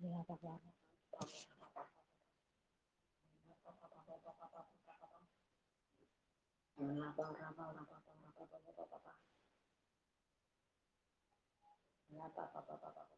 Thank Pak,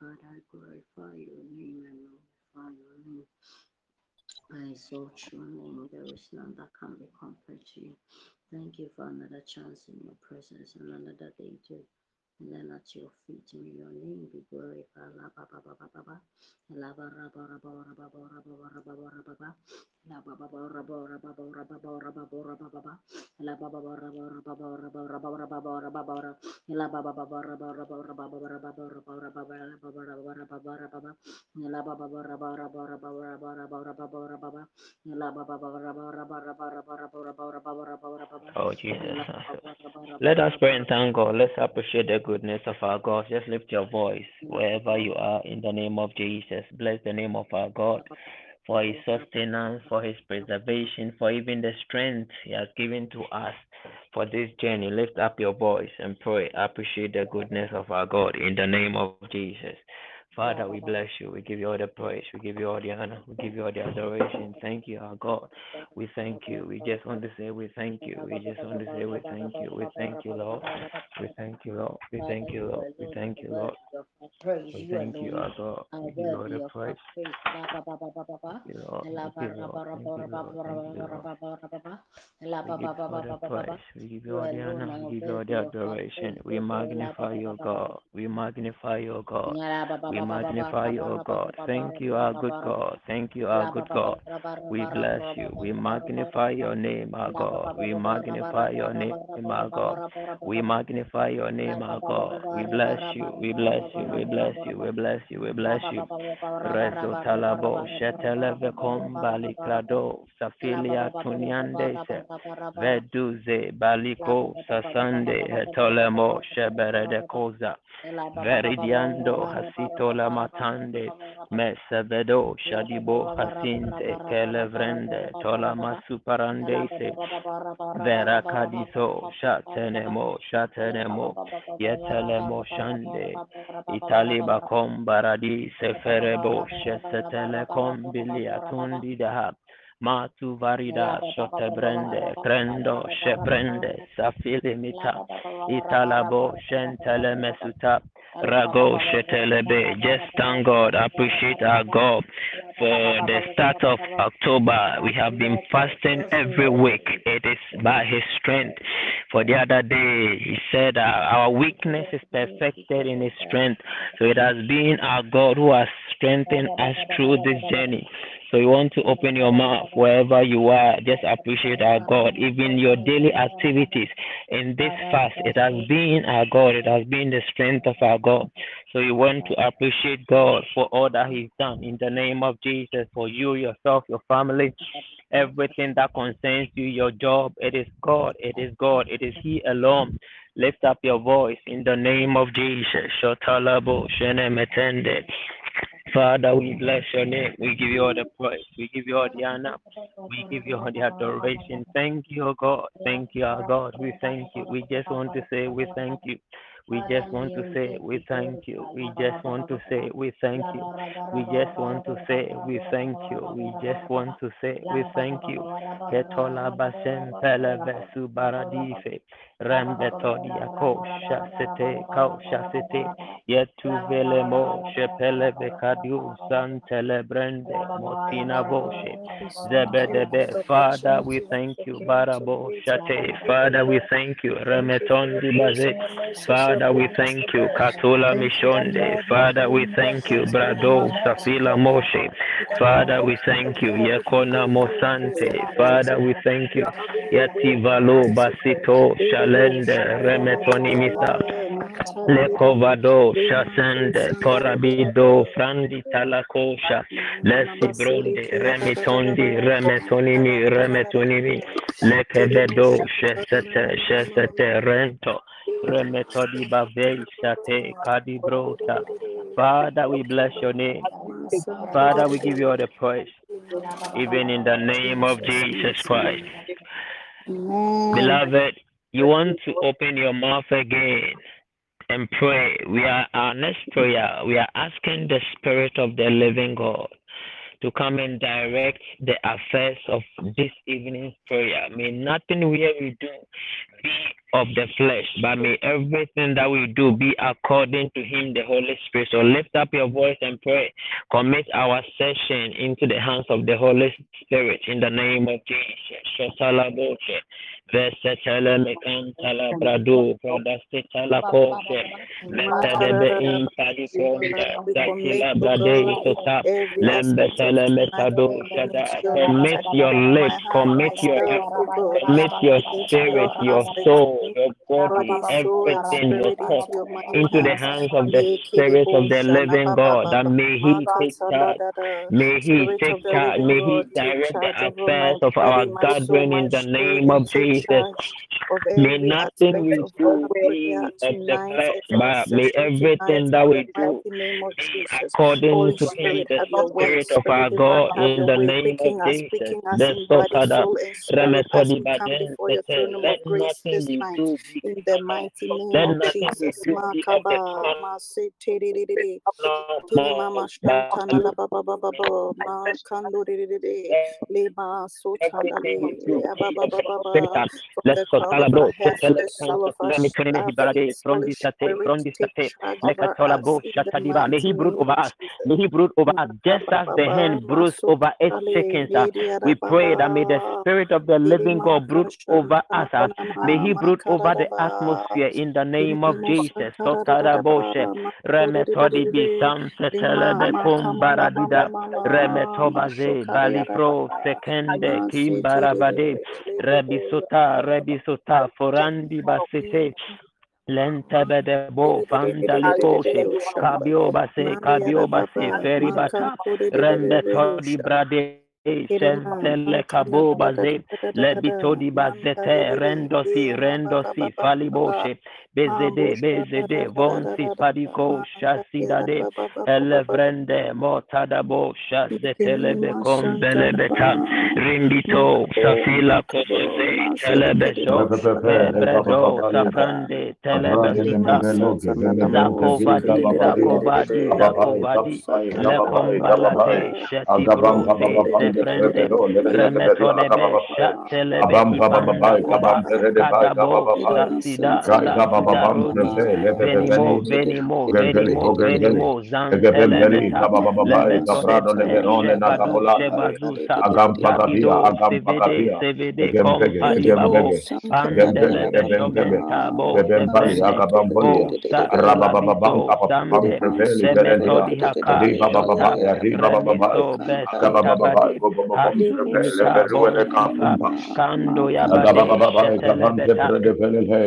God, I glorify your name and glorify your name. I exalt your name. There is none that can be compared to you. Thank you for another chance in your presence and another day to and then at your feet may your name be glorified. La ba ba ba ba ba ba. La ba ra ba ra ba ra ba ba ra ba ba ra ba ba ra ba ba. La ba ba ba ra ba ra ba ba ra ba ba ra ba ba ra ba ba ba. La ba ba ba ra ba ra ba ba ra ba ra ba ra ba ba ra ba ba ra. La ba ba ba ba ra ba ra ba ra ba ba ra ba ba ra ba ra ba ba la ba ba ra ba ra ba ba ra ba ba. La ba ba ba ra ba ra ba ra ba ra ba ra ba ra ba ba ra ba ba. La ba ba ba ra ba ra ba ra ba ra ba ra ba ra ba ra ba ra ba ra ba ba. Oh, Jesus. Let us pray and thank God. Let's appreciate the goodness of our God. Just lift your voice wherever you are in the name of Jesus. Bless the name of our God for his sustenance, for his preservation, for even the strength he has given to us for this journey. Lift up your voice and pray. Appreciate the goodness of our God in the name of Jesus. Father, we bless you. We give you all the praise. We give you all the honor. We give you all the adoration. Thank you, our God. We thank you. We just want to say we thank you. We just want to say we thank you. We thank you, Lord. We thank you, Lord. We thank you, Lord. We thank you, Lord. We thank you, our God. We give you all the praise. We give you all the honor. We give you all the adoration. We magnify your God. We magnify your God. We magnify you, O God. Thank you, our good God. Thank you, our good God. We bless you. We magnify your name, our God. We magnify your name, our God. We magnify your name, our God. We bless you. We bless you. We bless you. We bless you. We bless you. Rezo talabo sheteleve kombali klado safilia tuniande se veduze baliko sasande hetolemo sheberede koza veridiando hasito la matande mesevedo shadibo hasinte kelevrende tola masuparandese vera kadiso shatenemo shatenemo yetelemo shande italiba kombaradi seferebo shesetele kombilia tundi dahab Matu varida shotebrende krendo shebrende safilimita italabo shentele mesuta rago shetelebe just thank God appreciate our God for the start of October we have been fasting every week it is by his strength for the other day he said uh, our weakness is perfected in his strength so it has been our God who has strengthened us through this journey so you want to open your mouth wherever you are. Just appreciate our God. Even your daily activities in this fast, it has been our God. It has been the strength of our God. So you want to appreciate God for all that He's done in the name of Jesus for you, yourself, your family, everything that concerns you, your job. It is God. It is God. It is He alone. Lift up your voice in the name of Jesus. Shotalabo shenemetende. Father, we bless your name. We give you all the praise. We give you all the honor. We give you all the adoration. Thank you, God. Thank you, our God. We thank you. We just want to say we thank you We just want to say we thank you. We just want to say we thank you. We just want to say we thank you. We just want to say we thank you. Ketola basen peleve subaradife. Rembetodi ako shasete kau shasete. Yetu velemo shepele bekadu santele brende motina boshe. Zebedebe. Father, we thank you. Barabo shate. Father, we thank you. Remetondi baze. Father, we thank you. Katula Mishonde. Father, we thank you. Brado Safila Moshe. Father, we thank you. Yekona Mosante. Father, we thank you. Yativalo Basito Shalende Remetoni Misa. Lekovado Shasende Torabido Frandi Talakosha Lesi Bronde Remitondi Remetonimi Remetonimi Lekebedo Shesete Shesete Rento Remetodi. Father, we bless your name. Father, we give you all the praise. Even in the name of Jesus Christ. Beloved, you want to open your mouth again and pray. We are our next prayer. We are asking the Spirit of the Living God to come and direct the affairs of this evening's prayer. May nothing we do be of the flesh, but may everything that we do be according to Him, the Holy Spirit. So lift up your voice and pray. Commit our session into the hands of the Holy Spirit in the name of Jesus. Vesetele mekantala bradu, prodastitala koshe, metedebe impadi konda, datila brade isota, lembetele metado shada. Commit your lips, commit your commit your spirit, your soul, your body, everything, your thoughts into the hands of the Spirit of the living God. That may He take charge, may He take charge, may He direct the affairs of our gathering in the name of Jesus. May nothing we do be of the flesh, may everything that we do be according to the Spirit of our God, in the name of Jesus. The Sotada, Remetodi Baden, let nothing we do be in the mighty name of Jesus. mama shantana baba baba baba Let's the go crown of our heads to the sole of our Let me turn our it Hibarade from this state, from this state. charge Let over Katola us Bo the Shatadiba. May he brood over us. May he brood over us. Just as the hen broods over its chickens. uh, di ya da We pray that may the spirit of the living God brood over us. uh, May he brood over the atmosphere in the name of Jesus. shantana da da Sotada da Boshe. ba ma so de de de de Remetodi de de Bisam Lima Setelebe maka mama mama Kumbaradida. Remetobaze araba Sekende Kimbarabade. Rebisota Rebisota Forandi Basite. Lentebede bo fandalikoshe kabiobase kabiobase feribata rembeto di brade. Sentele kabobaze lebitodi bazete. Rendosi rendosi faliboshe bezede bezede vonsi padiko shasidade elevrende motadabo shazetelebe kombelebeta rindito safila koboze telebeso Ebredo safrande telebesita zakovadi zakovadi zakovadi lekombalate sheti bronze sefrende remetodebe shatelebe ibanda koba kadabo bade shetele beta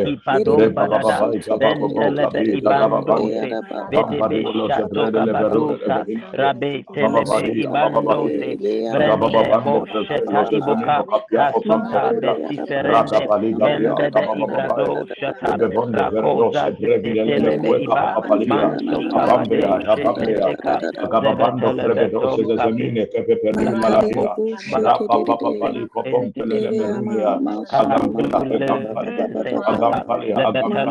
Ipado Agam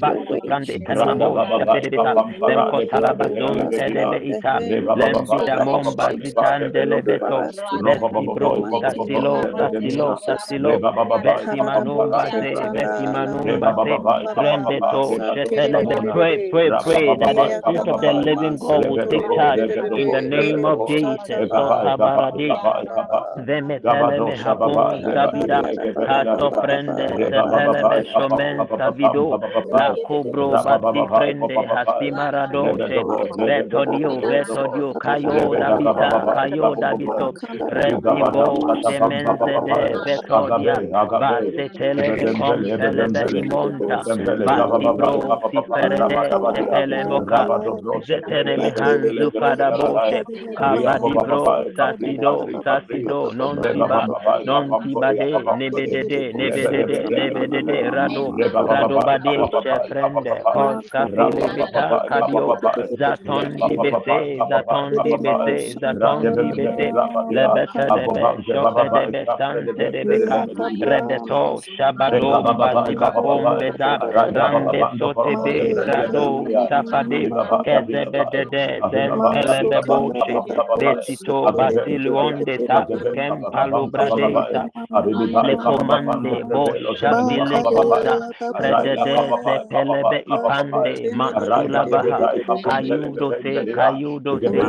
Basu ibandose bedebe shato kabadosa rabe telebe ibandose vrende bo sheta iboka kasota besiferende kembede ibrado shata rakoza zeketelebe iba manso kabade sheteteka zebetelebe som kabe Pray, pray, pray that the Spirit of the living God will take charge in the name of Jesus. Vemetele hapun sabida kato prende sepele beshomen sabido la kubro bati prende hasimaradoshe vetodio vetodio kayo dabita kayo dabito resibo semenzede vetodia basetele kompele beimonta basibro siferede sepele moka zetene mihanzu fadaboshe kabadibro sasido sasido non tiba non tiba de nebedede nebedede nebedede rado rado bade shefrende koska fili bita kadio zaton di bese zaton di bese zaton di bese lebete debe shofe debe sante debe ka redeto shabado baziba kombe za rande sote be rado sapade kezebedede zentelebe boshe besito basiluonde sa kempalo bradesa le comande bosha bilekosa predede se pelebe ipande baha kayudo se kayudo se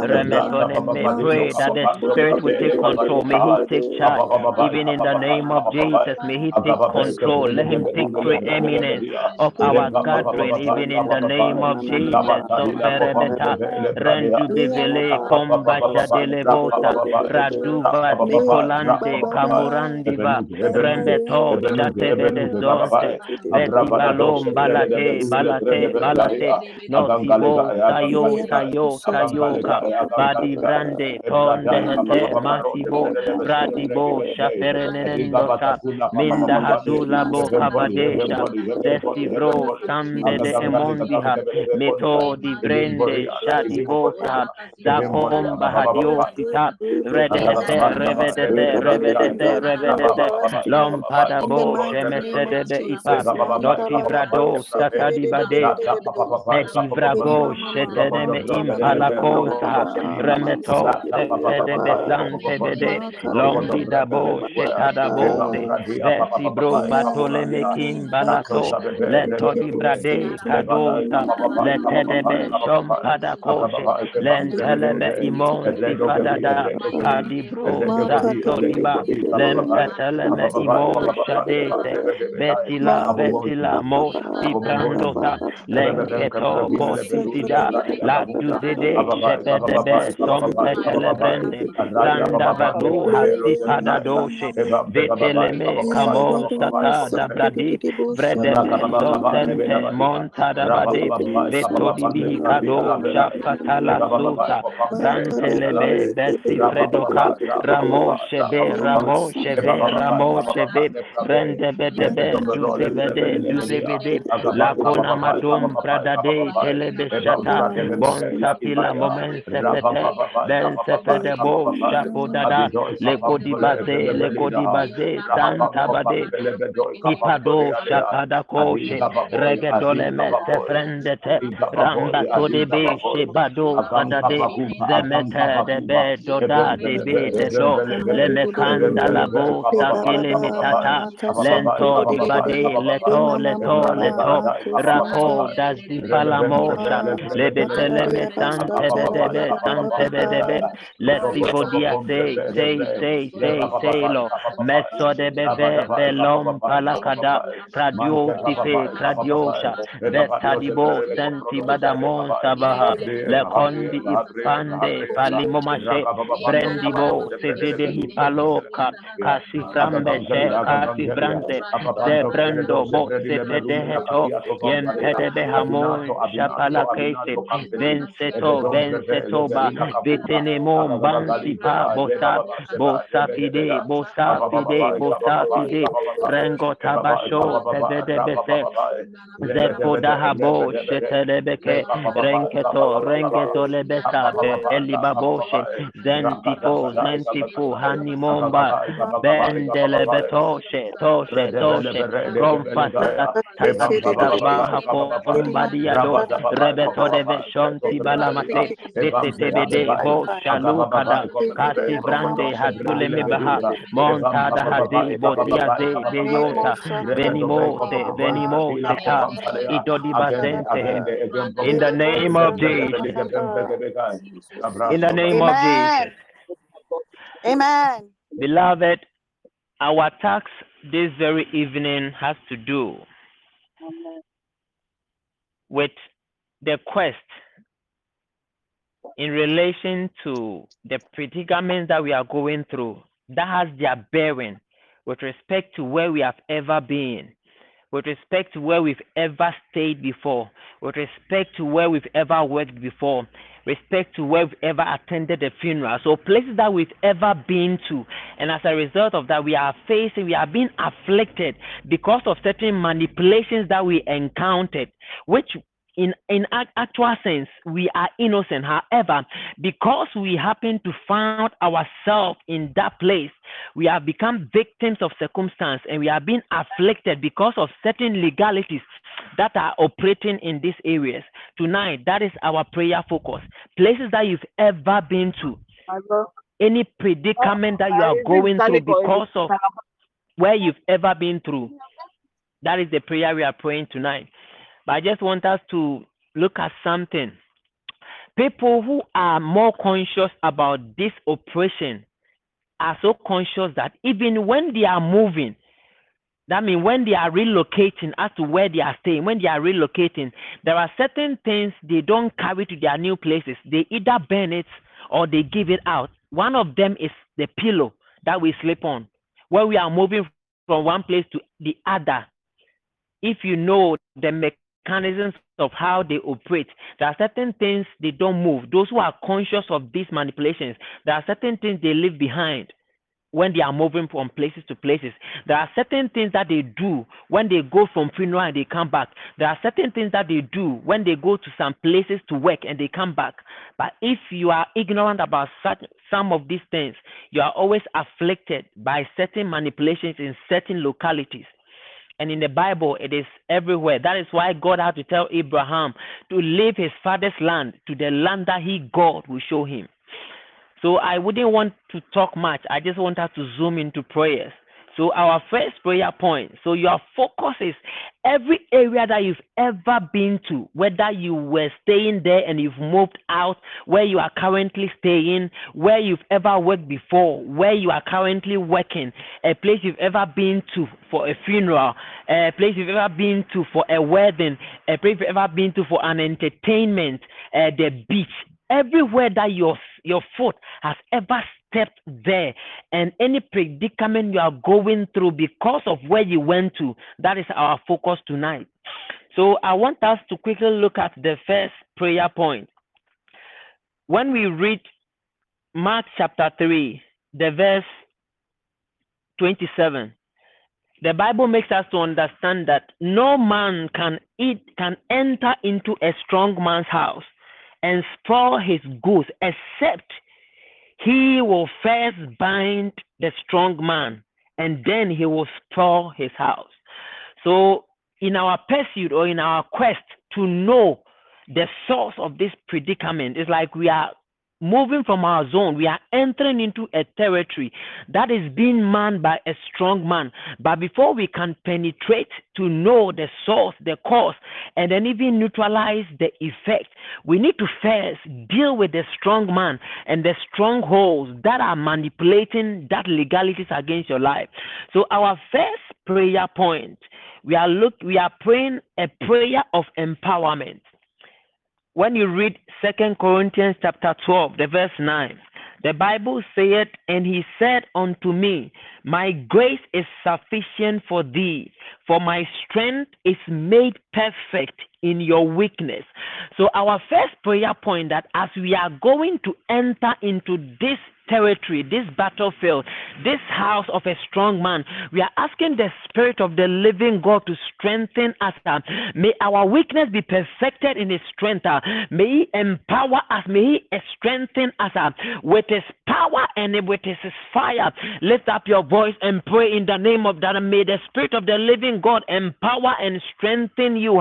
remetone may pray that the spirit will take control may he take charge even in the name of jesus may he take control let him take preeminence of our gathering even in the name of jesus so perebeta rendu bevele komba shadelebosa raduva nicolante camurandiva rembeto shatevede zonte beti balom balate balate balate notibo sayo sayo sayoka badi brande tonde hete masibo radibo shaferenendosa minda hadula bo kabadesha destivro sambede emondiha metodi brende shadibosa zakomba hadiosita redete revedete revedete revedete lompada bo shemesedede ipa notivrado sakadibade etivrago sheteneme impalakosa remeto sedebe santebede lombidabo shetadabode vesibro batolemekin balato. Letodibrade kadosa letedebe shompadakoshe lentelebe imon sifadada kadibro zatoliba lempeteleme imon shadete. Betila betila mosi brandota lenketo bositida la duzede shepedebe sompetelebrende randabadu hasipadadoshe veteleme kamon sata dabradi vredeme sosente montadabade vetodibi kado shapatala suta brantelebe besi fredoka ramoshebe ramoshebe ramoshebe rendebedebe duzebede duzebede lakona madom pradade telebe shata bonsapila momensepete bensepede bo shapodada lekodibaze lekodibaze santabade ipado shapada koshe regedoleme sefrendete ramba todebe shebado sadade zemete debe doda debe dedo lemekanda labo safile mitata lento dibade leto leto leto rako dazifalamosa lebeteleme sante bedebe sante bedebe lesivodia say say say say say lo messo meso debeve belom palakada. Pradio sife kradiosha vetadibo senti badamon sabaha. Le lekondi ipande falimomashe brendibo sevede hipaloka kasi frambe se kasi brande. Se brendo bo se fede heto yempede behamon shapala kese venseto venseto ba vetenemo bansipa bosa bosa fide bosa fide bosa fide rengo tabasho sevede bese zepo dahabo shetelebeke renke lebeto rengeto lebesa elibaboshe zentifo zentifo hanimomba bendelebetoshe toshe toshe romfasa rebeto deve shonti balamate detetebede bo shalukada kasi brande hatuleme montada hadi botiaze beyota venimose venimose idodi basente in the name of Jesus in the name of Jesus Amen. beloved our task this very evening has to do with the quest in relation to the predicaments that we are going through that has their bearing with respect to where we have ever been, with respect to where we've ever stayed before, with respect to where we've ever worked before, respect to where we've ever attended a funeral. So places that we've ever been to. And as a result of that, we are facing, we are being afflicted because of certain manipulations that we encountered, which in in ac- actual sense we are innocent. However because we happen to find ourselves in that place we have become victims of circumstance and we are being afflicted because of certain legalities that are operating in these areas. Tonight that is our prayer focus. Places that you've ever been to. Any predicament that you are going through because of where you've ever been through. That is the prayer we are praying tonight but I just want us to look at something. People who are more conscious about this operation are so conscious that even when they are moving, that means when they are relocating as to where they are staying, when they are relocating, there are certain things they don't carry to their new places. They either burn it or they give it out. One of them is the pillow that we sleep on. When we are moving from one place to the other, if you know the mechanisms of how they operate. There are certain things they don't move. Those who are conscious of these manipulations, there are certain things they leave behind when they are moving from places to places. There are certain things that they do when they go from funeral and they come back. There are certain things that they do when they go to some places to work and they come back. But if you are ignorant about such, some of these things, you are always afflicted by certain manipulations in certain localities. And in the Bible, it is everywhere. That is why God had to tell Abraham to leave his father's land to the land that he, God, will show him. So I wouldn't want to talk much. I just want us to zoom into prayers. So our first prayer point. So your focus is every area that you've ever been to, whether you were staying there and you've moved out, where you are currently staying, where you've ever worked before, where you are currently working, a place you've ever been to for a funeral, a place you've ever been to for a wedding, a place you've ever been to for an entertainment, uh, the beach, everywhere that your your foot has ever stepped there and any predicament you are going through because of where you went to that is our focus tonight. So i want us to quickly look at the first prayer point. When we read mark chapter 3 the verse 27 the bible makes us to understand that no man can eat can enter into a strong man's house and spoil his goods, except he will first bind the strong man, and then he will spoil his house. So, in our pursuit or in our quest to know the source of this predicament, it's like we are moving from our zone, we are entering into a territory that is being manned by a strong man. But before we can penetrate to know the source, the cause, and then even neutralize the effect, we need to first deal with the strong man and the strongholds that are manipulating that legalities against your life. So our first prayer point, we are look we are praying a prayer of empowerment when you read Second Corinthians chapter 12, the verse 9, the Bible saith, And he said unto me, My grace is sufficient for thee, for my strength is made perfect in your weakness. So, our first prayer point that as we are going to enter into this territory, this battlefield, this house of a strong man. We are asking the Spirit of the living God to strengthen us. May our weakness be perfected in His strength. May He empower us. May He strengthen us with His power and with His fire. Lift up your voice and pray in the name of that. May the Spirit of the living God empower and strengthen you.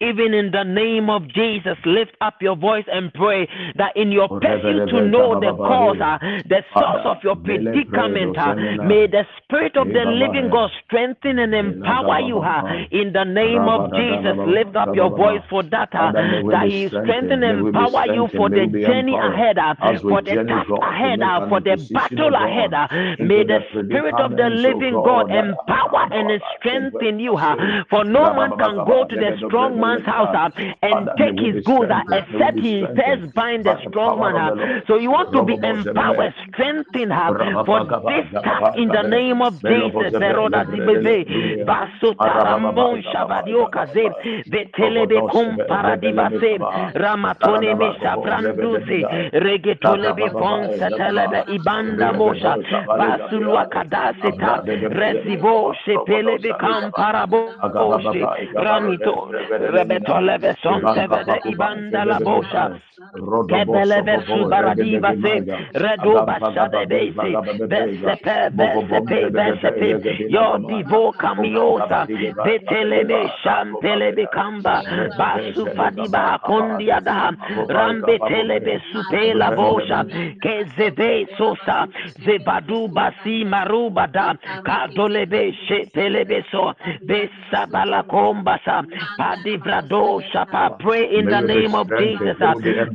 Even in the name of Jesus, lift up your voice and pray that in your pursuit to know the cause the source of your predicament. May the Spirit of the living God strengthen and empower you in the name of Jesus. Lift up your voice for that, that He strengthen and empower you for the journey ahead, for the task ahead, for the battle ahead. Uh, may the Spirit of the living God empower and strengthen you, uh, for no man can go to the strong man's house uh, and take his goods except he first bind the strong man. So you want to be empowered strengthened her for this task in the name of Jesus. Veroda Zibebe, Basutaramon Shabadio Kaze, Vetelebe Kum Paradibase, Ramatone Mesha Brandusi, Regetolebe Fonsa Telebe Ibanda Mosha, Basulua Kadaseta, Resivo, Shepelebe Kam Parabo, Ramito, Rebetolebe Sonte, Ibanda La Bosha, Kebelebe Subaradiva, Redo bashade bese besepe besepe besepe yo divo kamiosa betelebe shampelebe kamba basu fadiba kondiada rambe telebe supela bosha kezeve sosa zebadu basi marubada kadolebe shepelebe so besabala kombasa padivrado shapa pray in the name of Jesus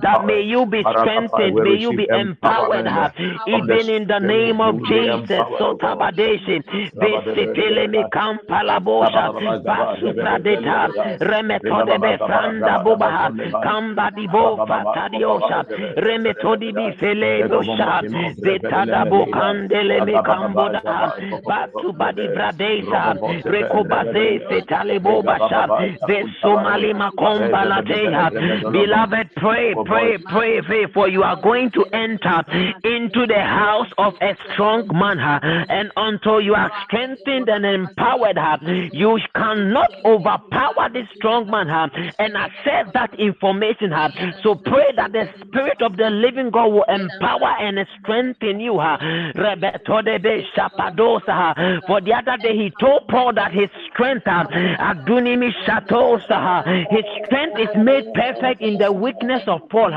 that may you be strengthened may you be uh, empowered uh, even in the name of Jesus. Sotabadeshi, Vesipelemi Kampalabosha, Basupradeta, Remetode Befranda Bubaha, Kamba Divo Fatadiosha, Remetodi Bifelebosha, Vetada Bokandele Mekamboda, Batubadi Bradesa, Rekobaze, Fetalebobasha, Vesomali Makomba Lateha. Beloved, pray, pray, pray, pray, for you are going to enter into the house of a strong man, and until you are strengthened and empowered, you cannot overpower this strong man and access that information. So pray that the Spirit of the living God will empower and strengthen you. For the other day, he told Paul that his strength, his strength is made perfect in the weakness of Paul.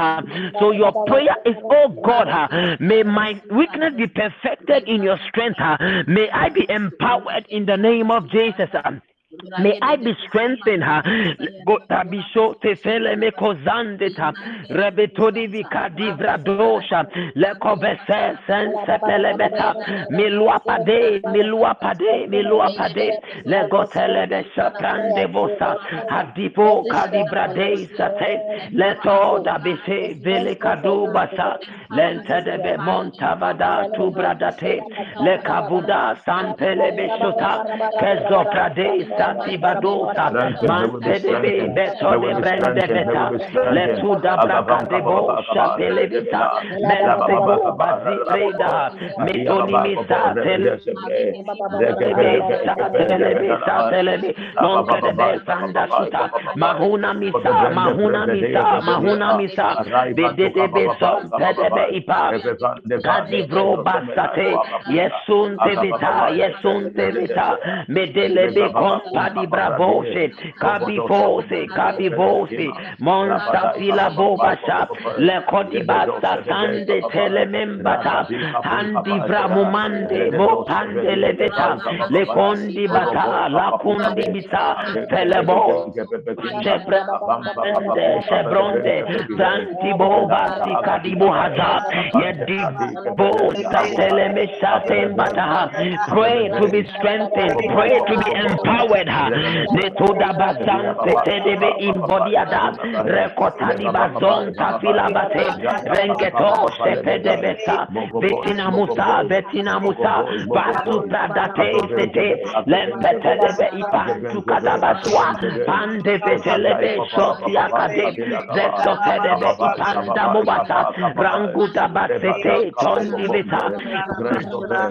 So your prayer is, oh God, May my weakness be perfected in your strength. May I be empowered in the name of Jesus. May I be strengthened. Gotabisho tefele me kozandeta. Rebetodi vika divradosha. Lekovese sense pelebeta. Miluapade, miluapade, miluapade. Legotele de shaprande vosa. Hadipo kadibrade sate. Leto dabise vele kadubasa. Lente de be montavada tu bradate. Lekabuda san pelebeshota. Kezoprade santi badosa mantedebe betole brende beta letuda braka debo shapele bita mentebo bazi preda metoni misa tele telebe sa telebe nonke debe sanda suta mahuna misa mahuna misa mahuna misa bedebe son pedebe ipa kadivro basate yesun tevita yesun tevita medelebe kon Padi Bravose, Cabifose, Cabivose, Monsta Fila Bobasha, Le Codibasa, Sande Telemembata, Handi Bramumande, Mo Pande Leveta, Le Condi Bata, La Cundi Bisa, Telebo, Shebrande, Shebronde, Zanti Bobasi, Cadibo Haza, Yedi Bo, Telemesha Tembata, pray to be strengthened, pray to be empowered word. Netoda bazan petedebe imbodiada. Rekotani bazon tafila bate. Rengeto sepedebesa. Betina musa, betina musa. Basu pradate sete. Lempetedebe ipantu kadabaswa. Pande betelebe sosia kade. Zestotedebe ipanda mubata. Ranguta basete tondi beta.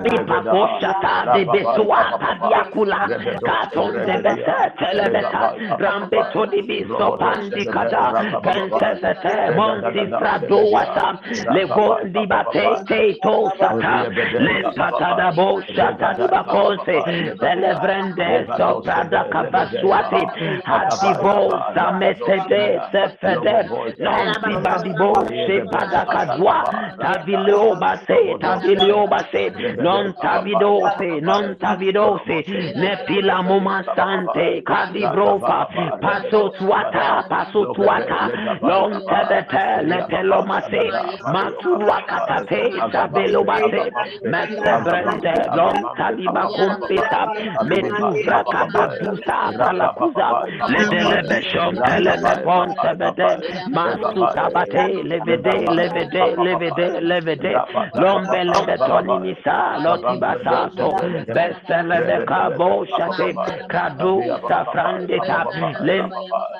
Ipakoshata de besua padiakula. Katon de besa telebeta. Rambeto di biso pandi kada. Pensesete monti frado wasa. Levo di bate te to sata. Le pata da bo shata di bakose. Celebrende so prada kabaswati. Hadibo sametede sefede. Non si badibo se pada kadwa. Tavileo base, tavileo base. Non tavidose, non tavidose. Nepila moma sante. Kadibrofa. Paso tuata, paso tuata. Non tebete, lepelo mase. Matulwa katate, sabelo base. Mesebrende, non taliba kumpita. Metuvra kababusa, palakuza. Lebele beshom, telebe pon sebede. Masu tabate, levede, levede, levede, levede. Lombe lebe toni misa, loti basato. Bestele de kabo shate. Kadu safrandeta. Lem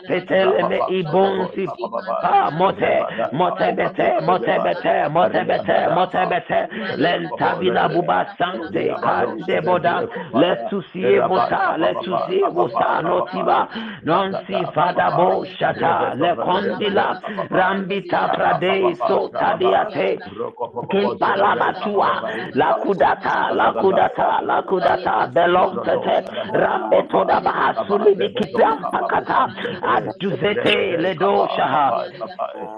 petele me ibonsi. Ah, mote, mote bete, mote bete, mote bete, mote bete. Len tabila buba sante. Kande boda. Let's to see bosa, let's to see bosa, notiba. Non si fada bo shata. Le kondila. Rambita prade so tadiate. Kimpalabatua, la kudata, la kudata, la kudata, belong to te, rambeto da baha, suli kipiam pakata, aduzete ledo shaha,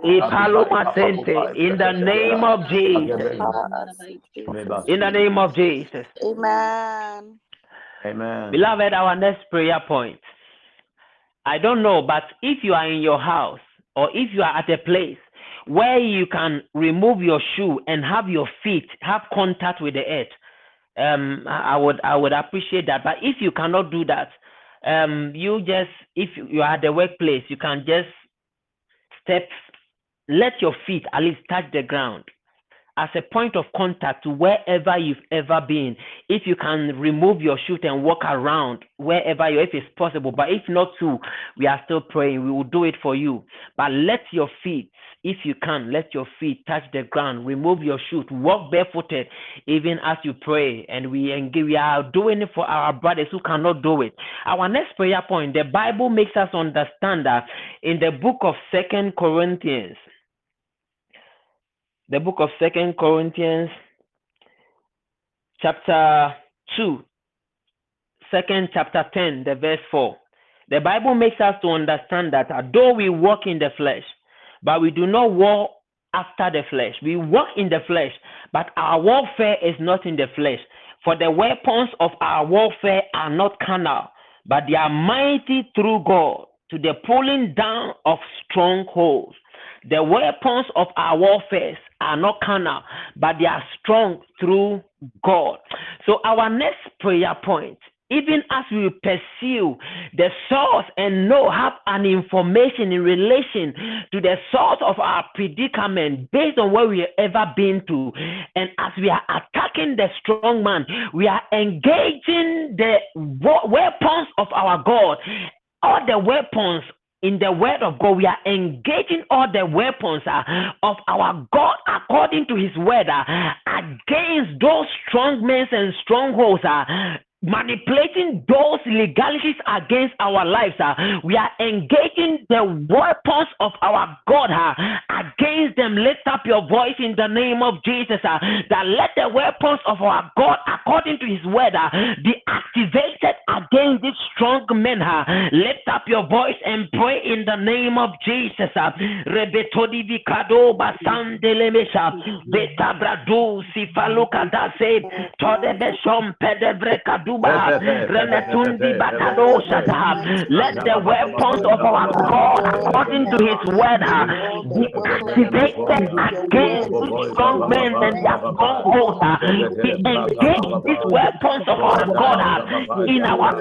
ipaloma sente, in the name of Jesus, in the name of Jesus. Amen. Amen. Beloved, our next prayer point. I don't know, but if you are in your house or if you are at a place where you can remove your shoe and have your feet have contact with the earth, um, I would I would appreciate that. But if you cannot do that, um, you just if you are at the workplace, you can just step, let your feet at least touch the ground as a point of contact to wherever you've ever been. If you can remove your shoe and walk around wherever you, if it's possible. But if not to, we are still praying. We will do it for you. But let your feet, if you can, let your feet touch the ground. Remove your shoes. Walk barefooted, even as you pray. And we engage, we are doing it for our brothers who cannot do it. Our next prayer point: the Bible makes us understand that in the book of Second Corinthians the book of second corinthians chapter 2 second chapter 10 the verse 4 the bible makes us to understand that uh, though we walk in the flesh but we do not walk after the flesh. We walk in the flesh but our warfare is not in the flesh. For the weapons of our warfare are not carnal but they are mighty through god to the pulling down of strongholds the weapons of our warfare are not carnal, but they are strong through God. So, our next prayer point, even as we pursue the source and know, have an information in relation to the source of our predicament based on where we have ever been to, and as we are attacking the strong man, we are engaging the weapons of our God, all the weapons in the word of God, we are engaging all the weapons uh, of our God according to his word uh, against those strong men and strongholds. Uh, manipulating those legalities against our lives. Uh, we are engaging the weapons of our God uh, against them. Lift up your voice in the name of Jesus. Uh, that let the weapons of our God, according to His word, uh, be activated these strong men. Uh, lift up your voice and pray in the name of Jesus. Rebetodi let the weapons of our God, according to his word, be activated against strong men and their strongholds. We engage these weapons of our God in our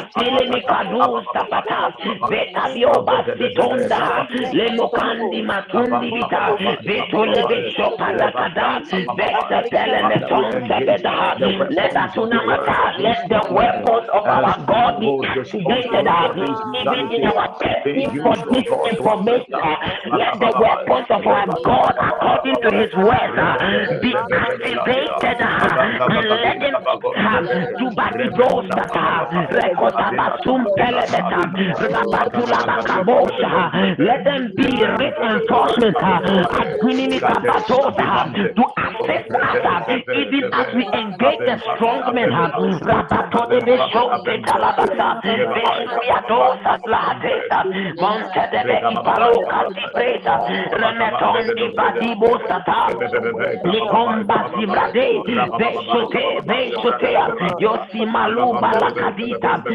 kamba duata, beta biota te, beta biota te, hafile mi kadusta pata, beta bioba sitonda, le mokandi matundi vita, beto le besho palakada, beta pele me tonda beta, let us unamata, let the weapons of our God be activated, even in our testing for this information, let the weapons of our God, according to his word, be activated, and let them have to batidosa, rekotabasum pelebeta, rabatula bakabosha, let them be reinforcement, kabatosa, uh, to assist us, uh, even as we engage the strong men, uh, beshotea, yosimalu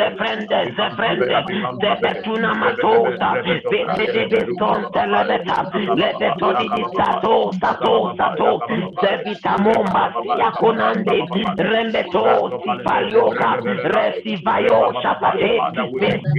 zeprende zeprende debetuna matota bebebetonte lebeta lebetoni di sato sato sato zevita momba sia conande rembeto si palioca resti vaio sapate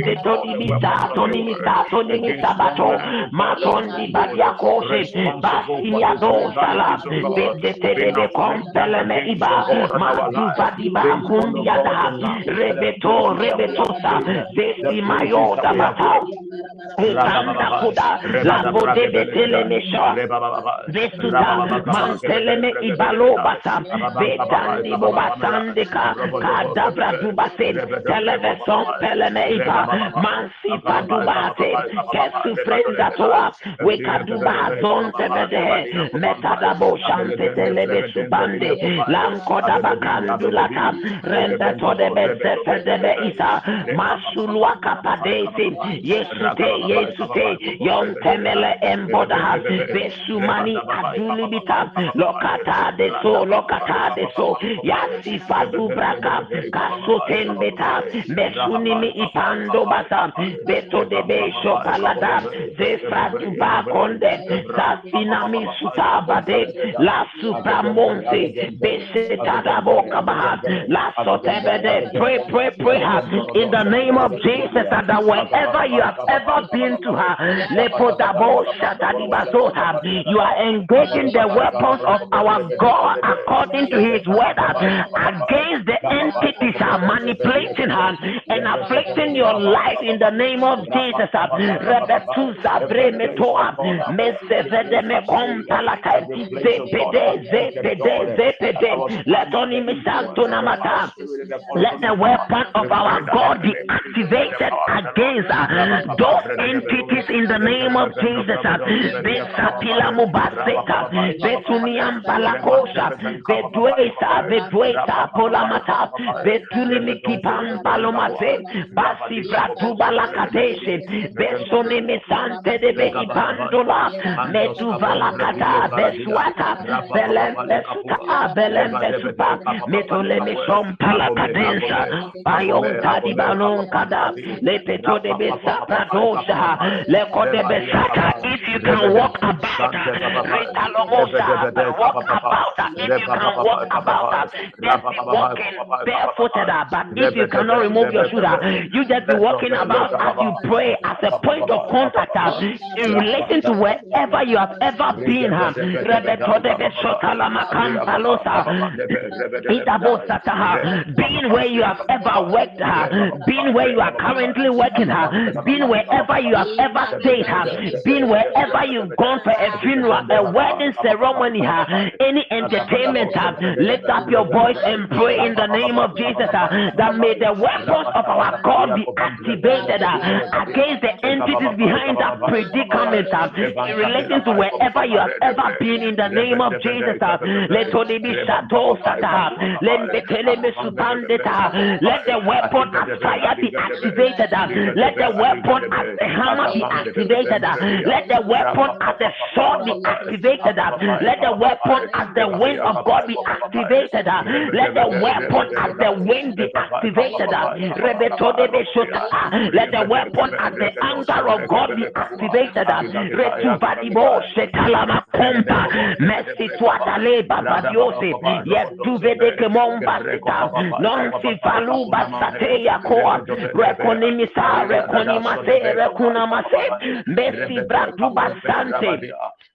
betoni limitato limitato limitato ma con di badia cose basti mia dosala vedete deve compele me iba ma tu fa di ba cundia da rebeto re rebetosa, vesi mayo dabata, Ukanda kuda, la bode betele mesha, vestuta, manteleme ibalo basa, betandi bobasandika, kadabra dubase, televeson peleme iba, mansi padubate, kesu frenda toa, weka dubazon tebede, metada bo shante telebe subande, lankoda bakandulata, rende todebe sefedebe isa, masulwa kapadesi, yesute, yesute, yon temele besumani adulibita, lokata de so, lokata de so, yasi beta, ipando basa, beto de be sasinami sutabade, la besetada boka baha, la sotebede, pray, pray, pray, in the name of Jesus, and that wherever you have ever been to her, you are engaging the weapons of our God according to his word against the entities are manipulating her and afflicting your life in the name of Jesus. Let the weapon of our God be activated against uh, those entities in the name of Jesus. Besapila mubaseta, betuniam balakosha, beduesa, beduesa, polamata, betulimiki pampalomate, basi vratu balakateshe, besone mesante de be ibandola, metu valakata, beswata, belem besuka, belem besupa, metole mishom palakadensa, bayon tadi balon kada, lepeto de besapa dosha, lekode besata, if you can walk about, Ritalomosa, walk about uh, if you can walk about, uh, just be walking barefooted, uh, but if you cannot remove your shoes, uh, you just be walking about as you pray as a point of contact uh, in relation to wherever you have ever been. uh, being where you have ever worked, uh, being where you are currently working, being wherever you have ever stayed, being wherever you've gone for a funeral, a wedding ceremony, any entertainment, lift up your voice and pray in the name of Jesus that may the weapons of our God be activated against the entities behind that predicament in relation to wherever you have ever been in the name of Jesus. Let the weapon fire be activated. uh, Let the weapon as the hammer be activated. uh, Let the weapon as the sword be activated. uh, Let the weapon as the wind of God be activated. uh, Let the weapon as the wind be activated. uh, uh, Let the weapon as the anger of God be activated. uh, Retubadibo shetalama kompa. Mercy tuatale babadiose. Yetuvede kemomba sita. Non si falu basate yakoa. Rekonimisa, rekonimase, rekunamase. Mercy bratu basante.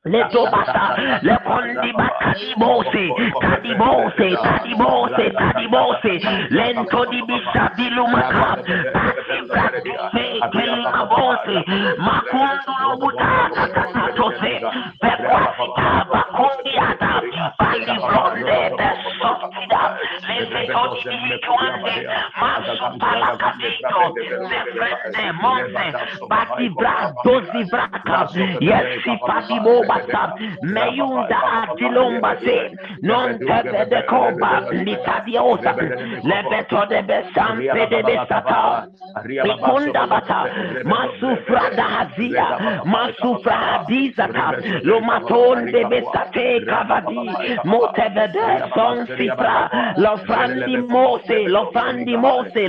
Letobata, lekondiba kadibose, kadibose, kadibose, kadibose, lento di bisa dilumaka, dise, kelimabose, makundu lobuta, katatose, pekwasita, bakundiata, balibronde, besotida, leveto di kadito, sefrende, monse, batibra, meyunda non de de besata, Mikunda bata, masufra da masufra lomaton lofrandi mose, lofrandi mose,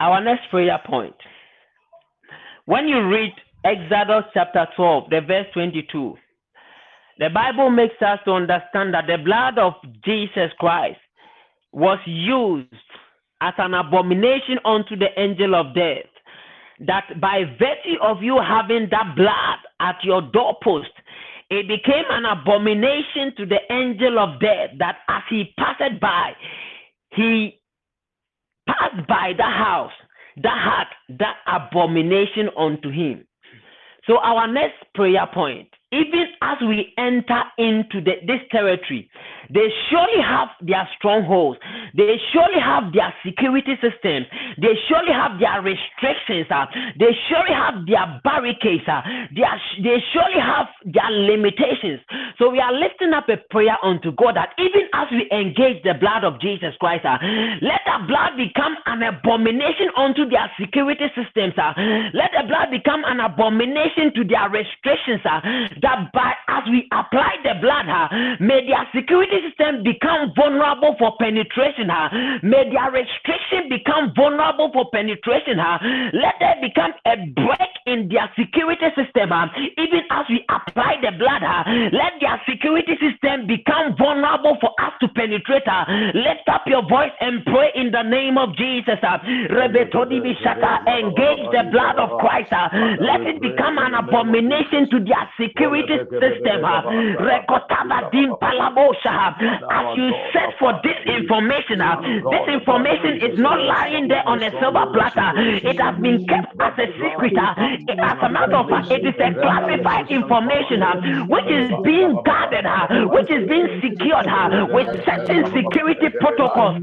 Our next prayer point. When you read Exodus chapter 12, the verse 22, the Bible makes us to understand that the blood of Jesus Christ was used as an abomination unto the angel of death. That by virtue of you having that blood at your doorpost, it became an abomination to the angel of death that as he passed by, he passed by the house that had that abomination unto him. So, our next prayer point, even as we enter into the, this territory, they surely have their strongholds. They surely have their security systems. They surely have their restrictions. Uh, they surely have their barricades. Uh, they, are, they surely have their limitations. So we are lifting up a prayer unto God that even as we engage the blood of Jesus Christ, uh, let the blood become an abomination unto their security systems. Uh, let the blood become an abomination to their restrictions. Uh, that by as we apply the blood, uh, may their security system become vulnerable for penetration. Uh, may their restriction become vulnerable for penetration. Uh, let there become a break in their security system. Uh, even as we apply the blood, uh, let their security system become vulnerable for us to penetrate. Uh, lift up your voice and pray in the name of Jesus. Uh, engage the blood of Christ. Uh, let it become an abomination to their security system. Uh, as you search for this information, uh, this information is not lying there on a silver platter. It has been kept as a secret. Uh, as a matter of fact, it is a classified information uh, which is being guarded, uh, which is being secured with certain security protocols.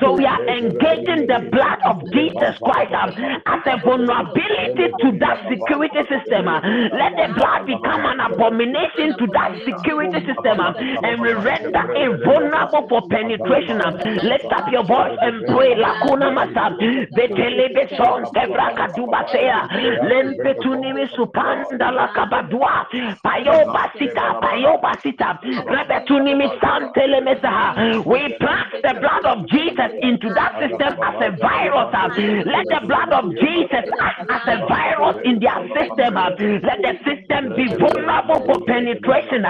So we are engaging the blood of Jesus Christ um, as a vulnerability to that security system. Let the blood become an abomination to that security system um, and we render it vulnerable for penetration. Lift up your voice and pray. Lakuna masa. Vetelebe son tebra kaduba sea. Lempe tunimi supanda la kabadua. Payo basita. Payo basita. Rebe tunimi santele mesaha. We plant the blood of Jesus into that system as a virus. Let the blood of Jesus act as a virus in their system. Let the system be vulnerable for penetration.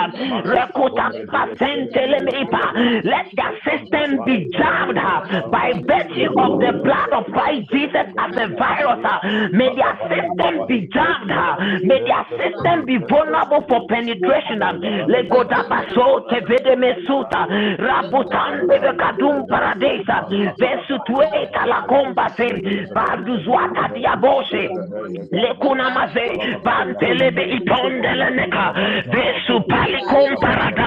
Let the system be jammed uh, by virtue of the blood of Christ Jesus as a virus. Uh. May their system be jammed. Uh. May their system be vulnerable for penetration. Legodabaso tevede mesuta. Rabutan bebe kadum paradesa. Vesutueta la combate baduzwata diabose. Lekuna maze. Bantelebe itondele neka. Vesu pali comparada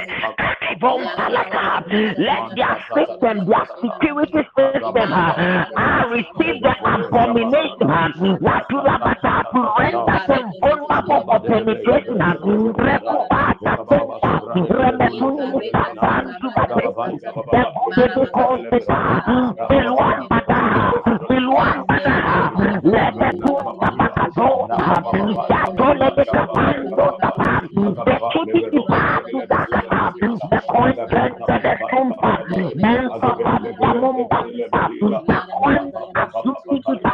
let their system, their security system, uh, receive the abomination. What do the to render them vulnerable for penetration. Rekubata remekuni The content the tumpa. Men sapa tamumba. The kwan asuki kita.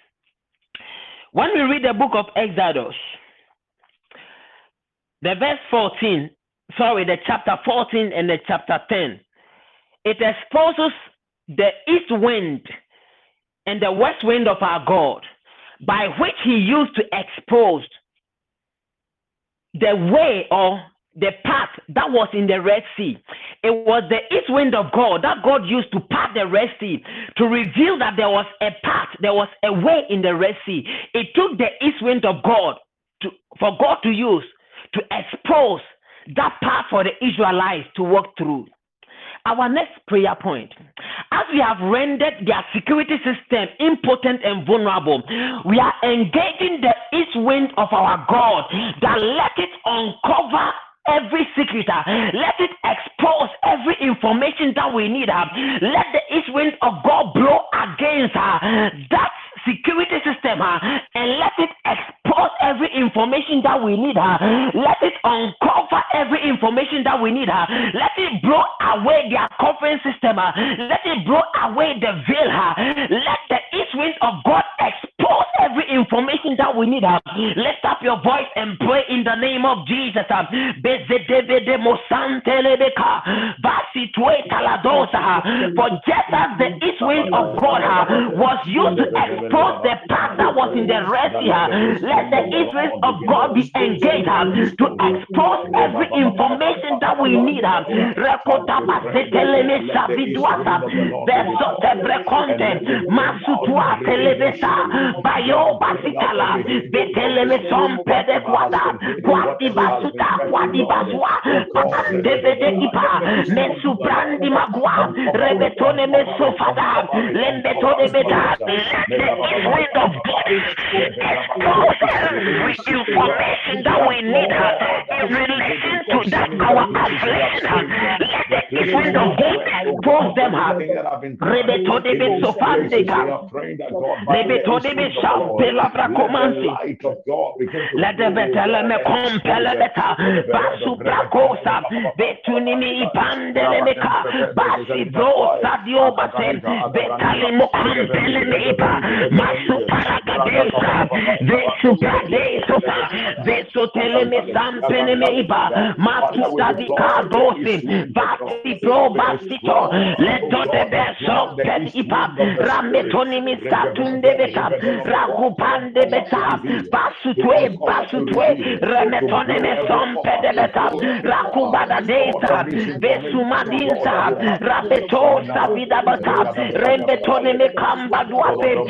When we read the book of Exodus, the verse 14, sorry, the chapter 14 and the chapter 10, it exposes the east wind and the west wind of our God, by which he used to expose the way or the path that was in the Red Sea. It was the east wind of God that God used to part the Red Sea to reveal that there was a path, there was a way in the Red Sea. It took the east wind of God to, for God to use to expose that path for the Israelites to walk through. Our next prayer point as we have rendered their security system impotent and vulnerable, we are engaging the east wind of our God that let it uncover every secret. Let it expose every information that we need. Uh, let the east wind of God blow against uh, that security system uh, and let it expose every information that we need. Let it uncover every information that we need. Let it blow away their covering system. Let it blow away the veil. Let the east wind of God expose every information that we need. Uh, lift up your voice and pray in the name of Jesus. For just as the east wind of God uh, was used to expose the path that was in the Red Sea, uh, let the east wind of God be engaged to expose every information that we need. uh. Rekotaba seteleme sabiduasa, besotebre konte, masutua telebesa, bayo basikala, beteleme sompede kwada, kwati basuta, kwati baswa, debede ipa, mesuprandi magwa, rebetone mesofada, lembetone beta, let the wind of God expose every information that we need in relation to that our affliction. Let the friend of God expose them. Rebetodebe sofandeka. Rebetodebe shampelabra komansi. Let the beteleme kompelebeta. Basu brakosa. Betunimi ipandelemeka. Basi bro sadio basen. Betalimo kompeleme ipa. Masu paragadesa. Vesu pradesosa. Vesu teleme sampeneme ipa. Masu tadika dosin. Basi pro basito. Let the beso pet ipa. Rametoni misatunde beta. Rakupande beta. Basutwe basutwe. Remetone mesompe de beta. Rakubada data. Besumadinsa. Rabetosa vida bata. Rembetone me kamba duape.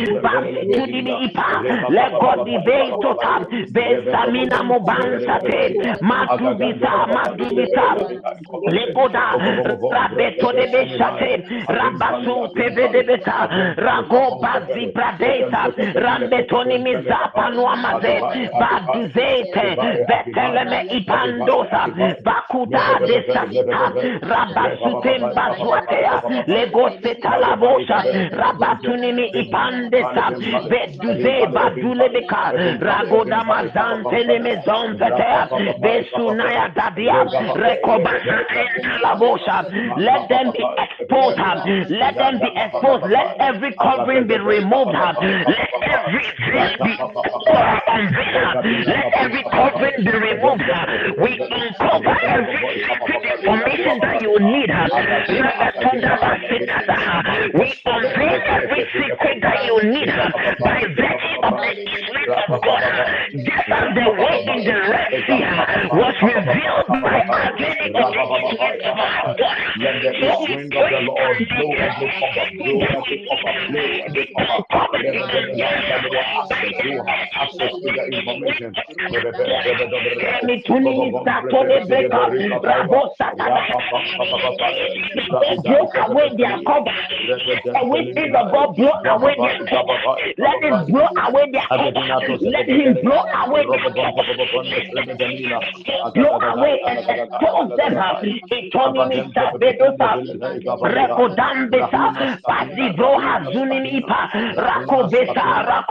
Mi ipa. Let God divine tota. Besamina mobansate. Matubisa matubisa. Lekoda. Rabetone beshate. Rabasu peve de beta. Ragoba zibradeta. Rambetoni mizapa nuamaze. Baduzete. Beteleme ipandosa. Bakuda de sasta. Rabasute mbazwatea. Legose talabosha. Rabatunimi ipandesa. Beduze badulebeka. Ragoda mazante lemezon. Besunaya dadia. Rekobasa entalabosha. Let them be exposed. Let them be exposed. Let every covering be removed. Let every veil be unveiled. Let every covering be removed. We uncover every secret information that you need. We unveil every secret that you need by virtue of the Spirit of God. Just as the the was revealed by of God. The wind of the the let access, you away their cover. Away their. Let him blow away their cover. Let him blow away their cover. Blow away and expose them. Economy sabedosa. Rekodambesa. Pasivo hazunim.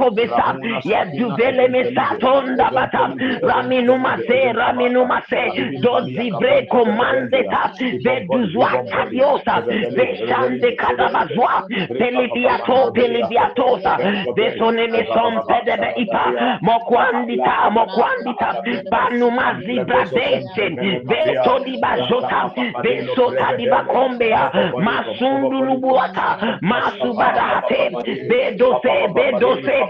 kobesa yezuvele mesatonda bata raminumase raminumase dozibre komandeta beduzwa kadiosa beshande kadabazwa pelibiato pelibiatosa besone mesom pedebe ipa mokwandita mokwandita banumazi bradete betodi bajota besota dibakombea masundulubuata masubadate do se.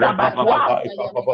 da batwa.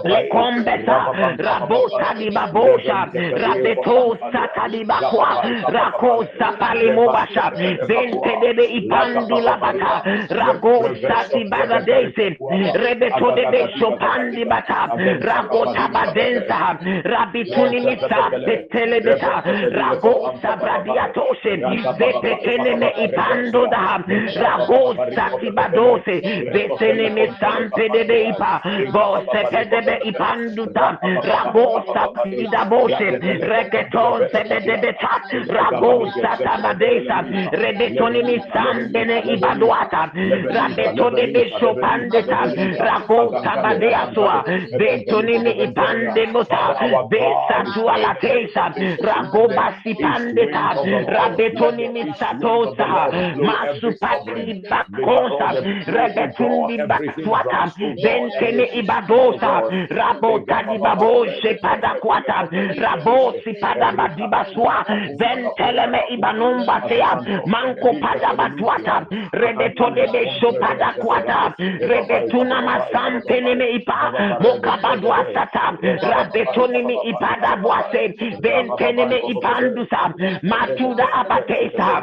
Lekombeta. Rabota di babosha. Rabeto sata di bakwa. Rakosa pali mubasha. Vente debe ipandi labata. Ragosa ti baradese. Rebeto debe shopandi bata. Ragota badensa. Rabituni misa. Betelebeta. Ragosa bradiatose. Vepekene me ipando da. Ragosa ti badose. Vesene me sampe debe ipa. Bose pedebe ipanduta. Ragosa ti da bose. Reketon se debe ta. Ragosa tabadesa. Rebetoni mi sambene ibaduata. Rabeto debe shopandeta. Ragosa badeasua. Betoni mi ipande mota. Besa tua la tesa. Ragoba si pandeta. Rabetoni mi satosa. Masupati bakosa. rebetundi batwata bentene ibadosa rabota di baboshe pada kwata rabosi pada badibaswa benteleme ibanumba sea manko pada batwata rebetode besho pada kwata rebetuna masampene me ipa mokabadwa sata rabetoni mi ipada bwase bentene me ipandusa matuda abatesa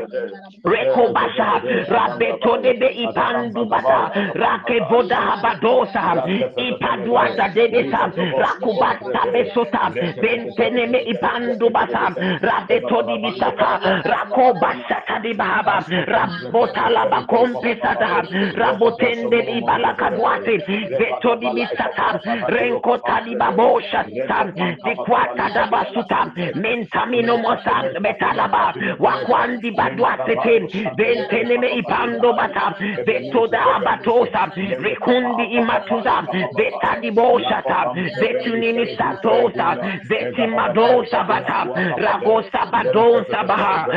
rekobasha rabetode be ipandu bata rakeboda habadosa ipaduasa debesa rakubata besota benteneme ipandu basa rabetodi bisata rakobasata di bahaba rabota laba kompesata rabotende di balakadwase betodi bisata renkota di babosha di kwata dabasuta mentamino mosa betalaba wakwandi badwasete benteneme ipando bata betoda abatosa rekundi satosa bata ragosa badonsa baha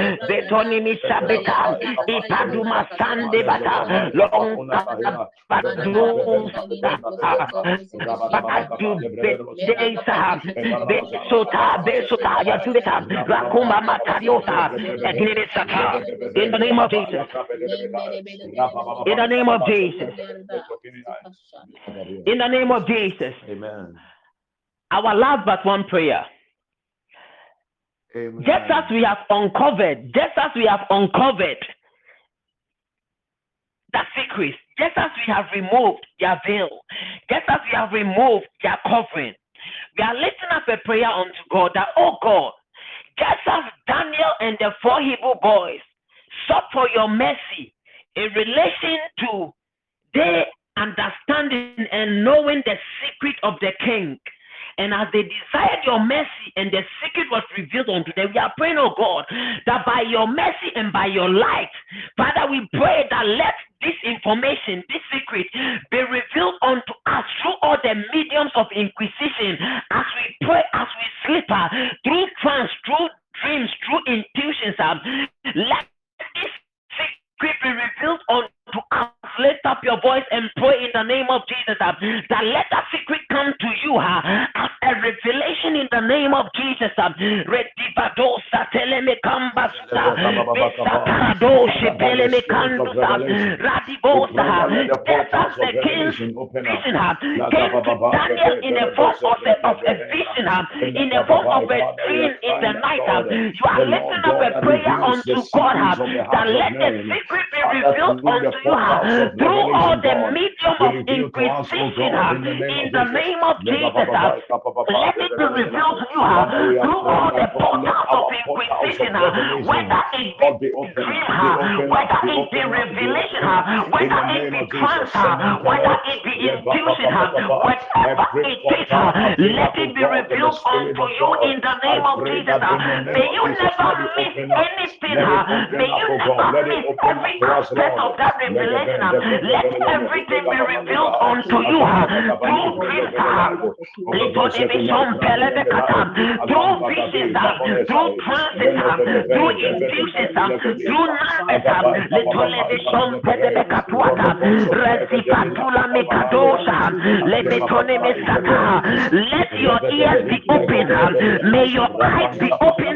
sabeta ipaduma sande bata longa bedesa besota besota rakuma matariosa edinebesata in the name of Jesus in the name of Jesus. In the name of Jesus. Amen. Our last but one prayer. Amen. Just as we have uncovered, just as we have uncovered the secrets, just as we have removed their veil, just as we have removed their covering, we are lifting up a prayer unto God that, oh God, just as Daniel and the four Hebrew boys sought for your mercy in relation to their understanding and knowing the secret of the king. And as they desired your mercy and the secret was revealed unto them, we are praying, oh God, that by your mercy and by your light, Father, we pray that let this information, this secret, be revealed unto us through all the mediums of inquisition as we pray, as we sleep, uh, through trance, through dreams, through intuitions. Um, let this secret be revealed unto us. Lift up your voice and pray in the name of Jesus uh, that let that secret come to you uh, as a revelation in the name of Jesus. Uh, just as the king's vision uh, came to Daniel in the form of a, of a vision, uh, in the form of a dream in the night. uh, You are lifting up a prayer unto God uh, that let the secret be revealed unto you uh, through all the medium of inquisition in the name of Jesus. Let it be revealed to you through all the portals of inquisition, whether it be dream, whether it be revelation, whether it be trance, whether it be intuition, whatever it is, let it be revealed unto you in the name of Jesus. May you never miss anything. May you never miss every aspect of that revelation. uh. Let everything be revealed unto you uh, through dreams, uh, little division, pelebekata, through visions, uh, through trances, uh, through infusions, uh, through numbers, uh, little division, pelebekatuata, resifantula mekadosha, lebetone mesata. Let your ears be open, uh, may your eyes be open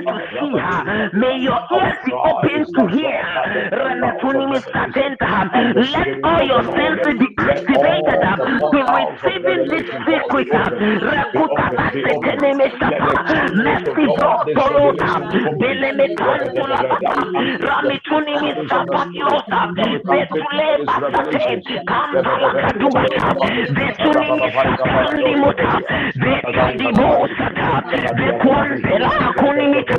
may your ears be open to hear. Let all your senses be activated to receiving this secret. Mercy Tolota, Belemetantula Bata, Ramituni Misapatiosa, Betule Basate, Kampala Kadubata, Betuni Misatandi Muta, Betadi Bosata, Bekwantela Kunimita,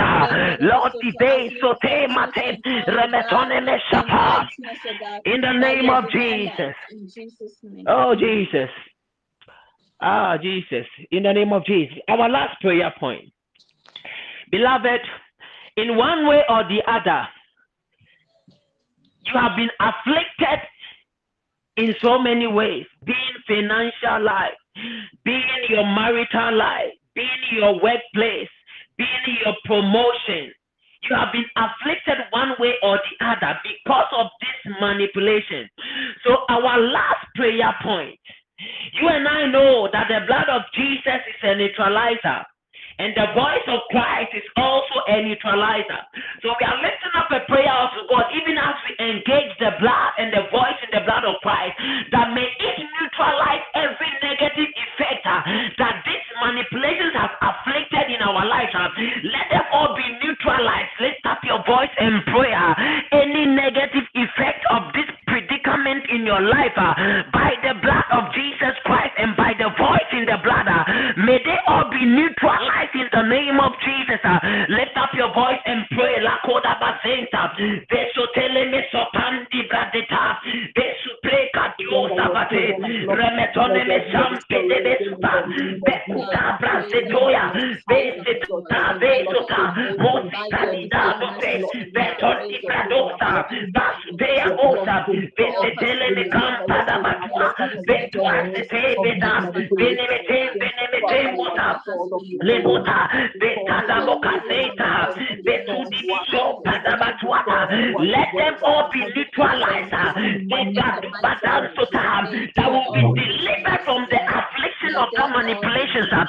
Lord Dide Sote Sate, Remetone Meshapa. In the name of Jesus. In Jesus' name. Oh, Jesus. Ah, Jesus. In the name of Jesus. Our last prayer point. Beloved, in one way or the other, you have been afflicted in so many ways, being financial life, being your marital life, being your workplace, being your promotion. You have been afflicted one way or the other because of this manipulation. So, our last prayer point you and I know that the blood of Jesus is a neutralizer. And the voice of Christ is also a neutralizer. So we are lifting up a prayer to God, even as we engage the blood and the voice in the blood of Christ, that may it neutralize every negative effect uh, that these manipulations have afflicted in our lives. Uh. Let them all be neutralized. Lift up your voice and prayer. Any negative effect of this predicament in your life uh, by the blood of Jesus Christ and by the voice in the blood, uh, may they all be neutralized in the name of Jesus. Uh, lift up your voice and pray. Lakoda basenta. Besotele mesopandi bradeta. Besupleka diosabate. Remetone mesampe de besupa. Bekuta brasetoya. Besetuta besota. Mosita lida bote. Betoni bradosa. Basudea osa. Besetele me campa da batua. Betua sete beta. Benemete benemete mota. Lebota, betada bokazeta, betudi biso badabatuata. Let them all be neutralized. They got that will be delivered from the affliction of the manipulations. Uh,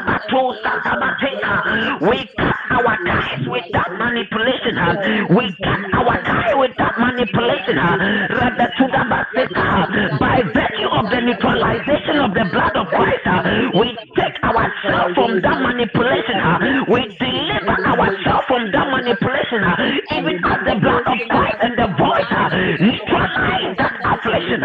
Batosa uh, tabateka. We cut our ties with that manipulation. Uh, we cut our tie with that manipulation. By virtue of the neutralization of the blood of Christ, we take ourselves from that manipulation. We deliver ourselves from that manipulation. Even as the blood of Christ and the voice neutralize that affliction.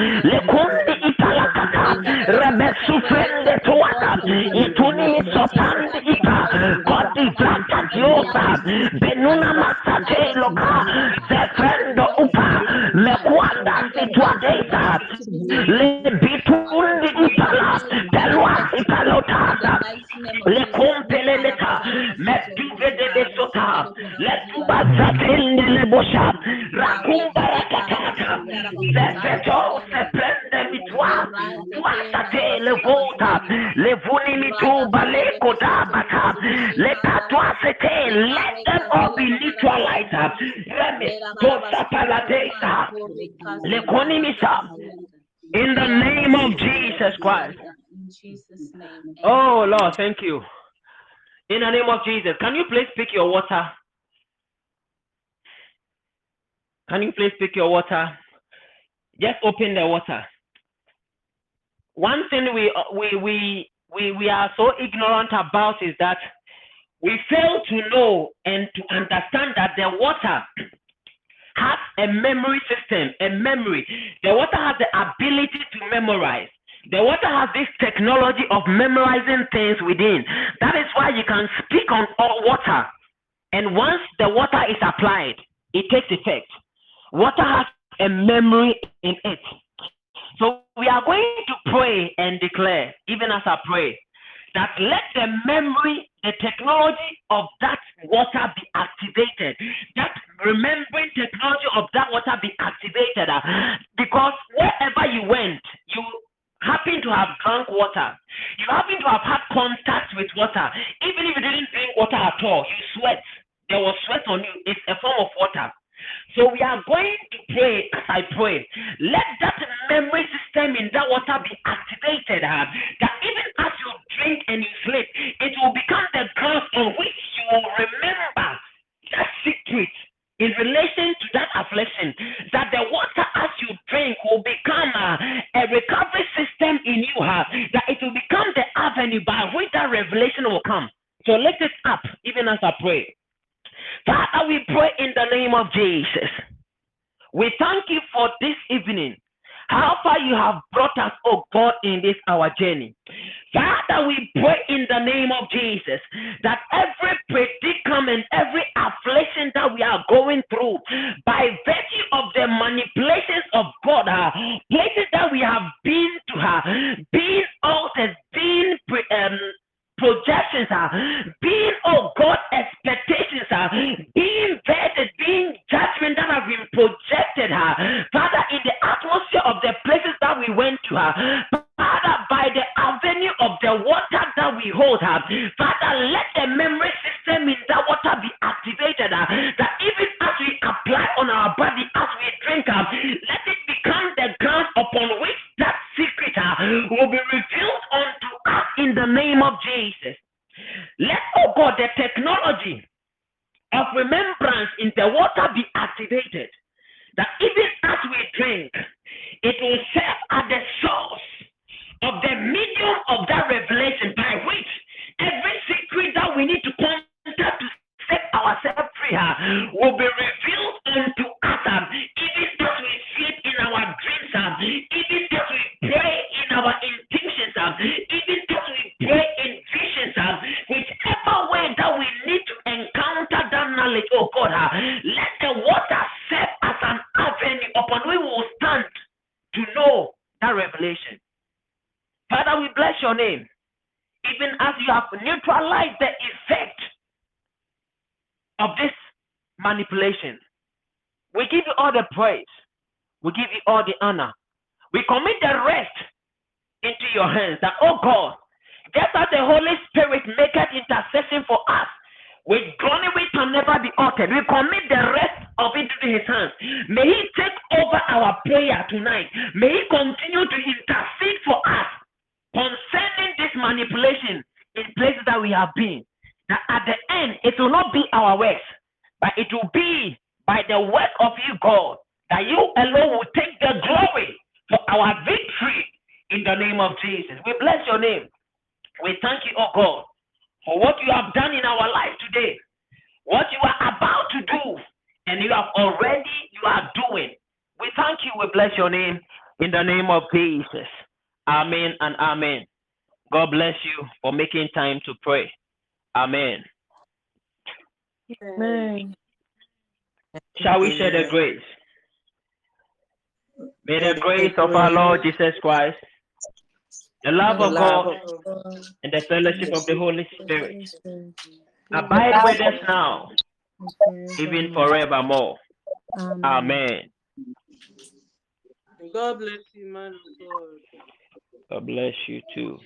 Lobasaka, lekunde ipalakata, Jesus' name. Oh Lord, thank you. In the name of Jesus, can you please pick your water? Can you please pick your water? Just open the water. One thing we uh, we we we, we are so ignorant about is that we fail to know and to understand that the water has a memory system, a memory. The water has the ability to memorize. The water has this technology of memorizing things within. That is why you can speak on all water. And once the water is applied, it takes effect. Water has a memory in it. So we are going to pray and declare, even as I pray, that let the memory, the technology of that water be activated. That remembering technology of that water be activated. uh, because wherever you went, you to have drunk water. You happen to have had contact with water. Even if you didn't drink water at all, you sweat. There was sweat on you. It's a form of water. So we are going to pray as I pray. Let that memory system in that water be activated. uh, that even as you drink and you sleep, it will become the ground on which you will remember that secret in relation to that affliction. That the water as you drink will become uh, a recovery system in you. Uh, that it will become the avenue by which that revelation will come. So lift it up even as I pray. Father, we pray in the name of Jesus. We thank you for this evening. how far you have brought us, oh God, in this our journey. Father, we pray in the name of Jesus that every predicament, every affliction that we are going through, by virtue of the manipulations of God, uh, places that we have been to, uh, being altered, being um, projections are being, oh God, expectations are being vetted, being judgment that have been projected, her. Father, in the atmosphere of the places that we went to, her. Father, by the avenue of the water that we hold, her. Father, let the memory system in that water be activated, her. that even as we apply on our body, as we drink, her, let it become the ground upon which that secret her, will be revealed in the name of Jesus. Let, oh God, the technology of remembrance in the water be activated. That even as we drink, it will serve as the source of the medium of that revelation by which every secret that we need to contact to set ourselves free uh, will be revealed we give you all the praise. We give you all the honor. We commit the rest into your hands that, oh God, just as the Holy Spirit maketh intercession for us, with groaning which can never be altered, we commit the rest of it into his hands. May he take over our prayer tonight. May he continue to intercede for us concerning this manipulation in places that we have been. That at the end, it will not be our works, but it will be by the work of you, God, that you alone will take the glory for our victory in the name of Jesus. We bless your name. We thank you, oh God, for what you have done in our life today, what you are about to do, and you have already, you are doing. We thank you. We bless your name in the name of Jesus. Amen and amen. God bless you for making time to pray. Amen. Amen. Shall we share the grace? May the grace of our Lord Jesus Christ, the love of God, and the fellowship of the Holy Spirit abide with us now, even forevermore. Amen. God bless you, man. of God. God bless you too.